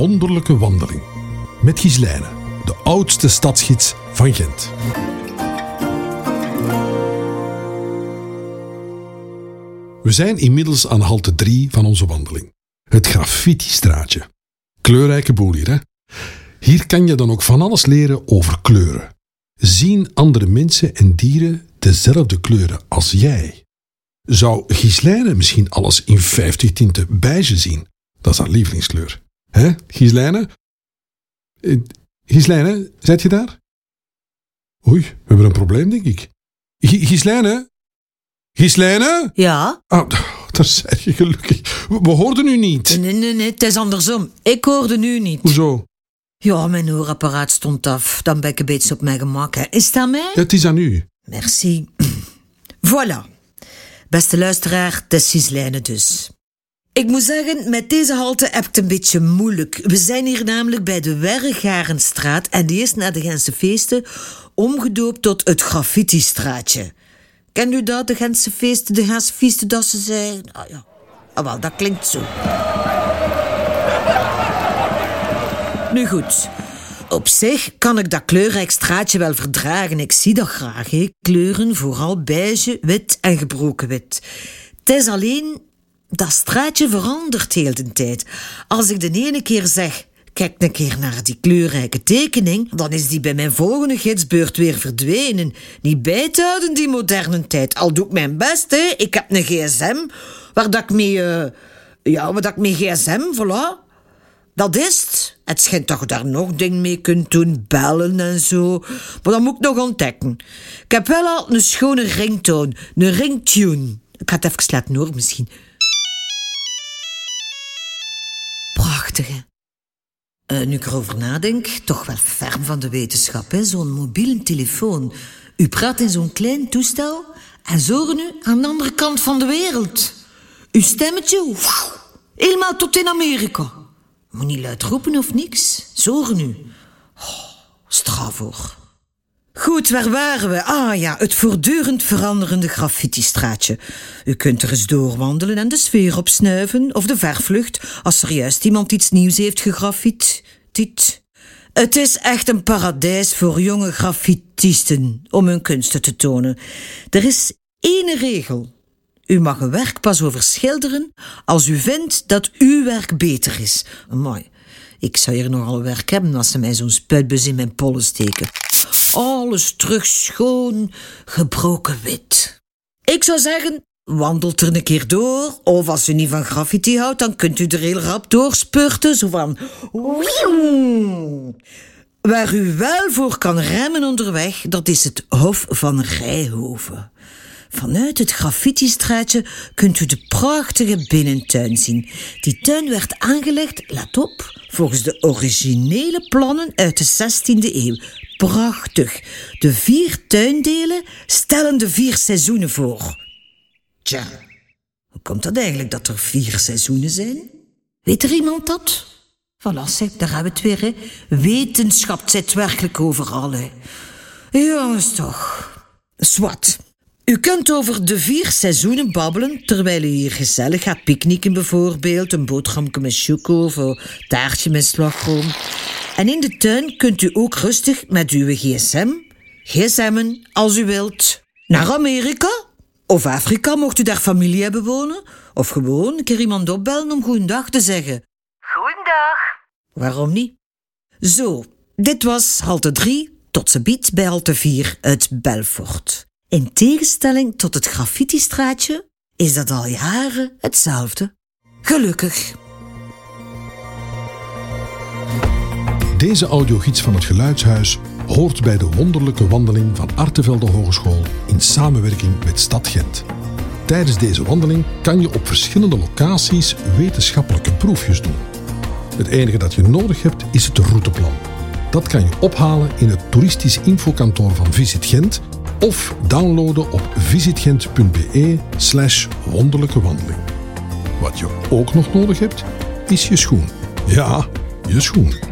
wonderlijke wandeling. Met Gislijne, de oudste stadsgids van Gent. We zijn inmiddels aan halte 3 van onze wandeling. Het graffiti-straatje. Kleurrijke boel hier, hè? Hier kan je dan ook van alles leren over kleuren. Zien andere mensen en dieren dezelfde kleuren als jij? Zou Gislijne misschien alles in 50 tinten beige zien? Dat is haar lievelingskleur. Hè, Gislijne? Eh, Gislijne, zit je daar? Oei, we hebben een probleem, denk ik. G Gislijne? Gislijne? Ja? Ah, daar zei je gelukkig. We, hoorden u niet. Nee, nee, nee, het is andersom. Ik hoorde nu niet. Hoezo? Ja, mijn hoorapparaat stond af. Dan ben ik een beetje op mijn gemak. Hè. Is dat mij? Het is aan u. Merci. voilà. Beste luisteraar, het is Gislijne dus. Ik moet zeggen, met deze halte heb ik het een beetje moeilijk. We zijn hier namelijk bij de Wergarenstraat en die is na de Gentse feesten omgedoopt tot het Graffiti-straatje. Kent u dat, de Gentse feesten, de Gentse feesten, dat ze zeggen? Ah ja, ah, wel, dat klinkt zo. Nu goed. Op zich kan ik dat kleurrijk straatje wel verdragen. Ik zie dat graag. Hè. Kleuren, vooral beige, wit en gebroken wit. Het is alleen... Dat straatje verandert heel de tijd. Als ik de ene keer zeg... Kijk een keer naar die kleurrijke tekening, dan is die bij mijn volgende gidsbeurt weer verdwenen. Niet bij te houden, die moderne tijd. Al doe ik mijn best, hè. Ik heb een gsm, waar dat ik mee... eh, ja, waar dat ik mee gsm, voilà... Dat is het. Het schijnt dat je daar nog dingen mee kunt doen, bellen en zo. Maar dat moet ik nog ontdekken. Ik heb wel al een schone ringtoon, een ringtune. Ik ga het even laten horen misschien. Eh, nu ik erover nadenk, toch wel ferm van de wetenschap? Zo'n mobiele telefoon. U praat in zo'n klein toestel en zo horen u aan de andere kant van de wereld. Uw stemmetje, helemaal tot in Amerika. Moet niet luid roepen of niks. Zorgen nu. Oh, straf hoor. Goed, waar waren we? Ah ja, het voortdurend veranderende graffiti-straatje. U kunt er eens doorwandelen en de sfeer opsnuiven, of de verflucht, als er juist iemand iets nieuws heeft gegraffit. Tiet. Het is echt een paradijs voor jonge graffitisten om hun kunsten te tonen. Er is één regel. U mag een werk pas overschilderen als u vindt dat uw werk beter is. Mooi. Ik zou hier nogal werk hebben als ze mij zo'n spuitbus in mijn pollen steken. Alles terug schoon, gebroken wit. Ik zou zeggen, wandelt er een keer door. Of als u niet van graffiti houdt, dan kunt u er heel rap doorspurten. Zo van... Waar u wel voor kan remmen onderweg, dat is het Hof van Rijhoven. Vanuit het graffiti-straatje kunt u de prachtige binnentuin zien. Die tuin werd aangelegd, let op, volgens de originele plannen uit de 16e eeuw. Prachtig. De vier tuindelen stellen de vier seizoenen voor. Tja, hoe komt dat eigenlijk dat er vier seizoenen zijn? Weet er iemand dat? Voilà, zeg, daar hebben we het weer, hè. Wetenschap zit werkelijk overal, hè. Jongens toch. Swat. U kunt over de vier seizoenen babbelen, terwijl u hier gezellig gaat picknicken bijvoorbeeld, een boterhamke met choco of een taartje met slagroom. En in de tuin kunt u ook rustig met uw gsm, gsm'en als u wilt, naar Amerika of Afrika, mocht u daar familie hebben wonen, of gewoon een keer iemand opbellen om goeiedag te zeggen. Goedendag. Waarom niet? Zo, dit was halte 3 tot ze biedt bij halte 4 uit Belfort. In tegenstelling tot het graffiti-straatje is dat al jaren hetzelfde. Gelukkig. Deze audiogids van het Geluidshuis hoort bij de wonderlijke wandeling van Artevelde Hogeschool in samenwerking met Stad Gent. Tijdens deze wandeling kan je op verschillende locaties wetenschappelijke proefjes doen. Het enige dat je nodig hebt is het routeplan. Dat kan je ophalen in het toeristisch infokantoor van Visit Gent of downloaden op visitgent.be slash wonderlijke wandeling. Wat je ook nog nodig hebt, is je schoen. Ja, je schoen.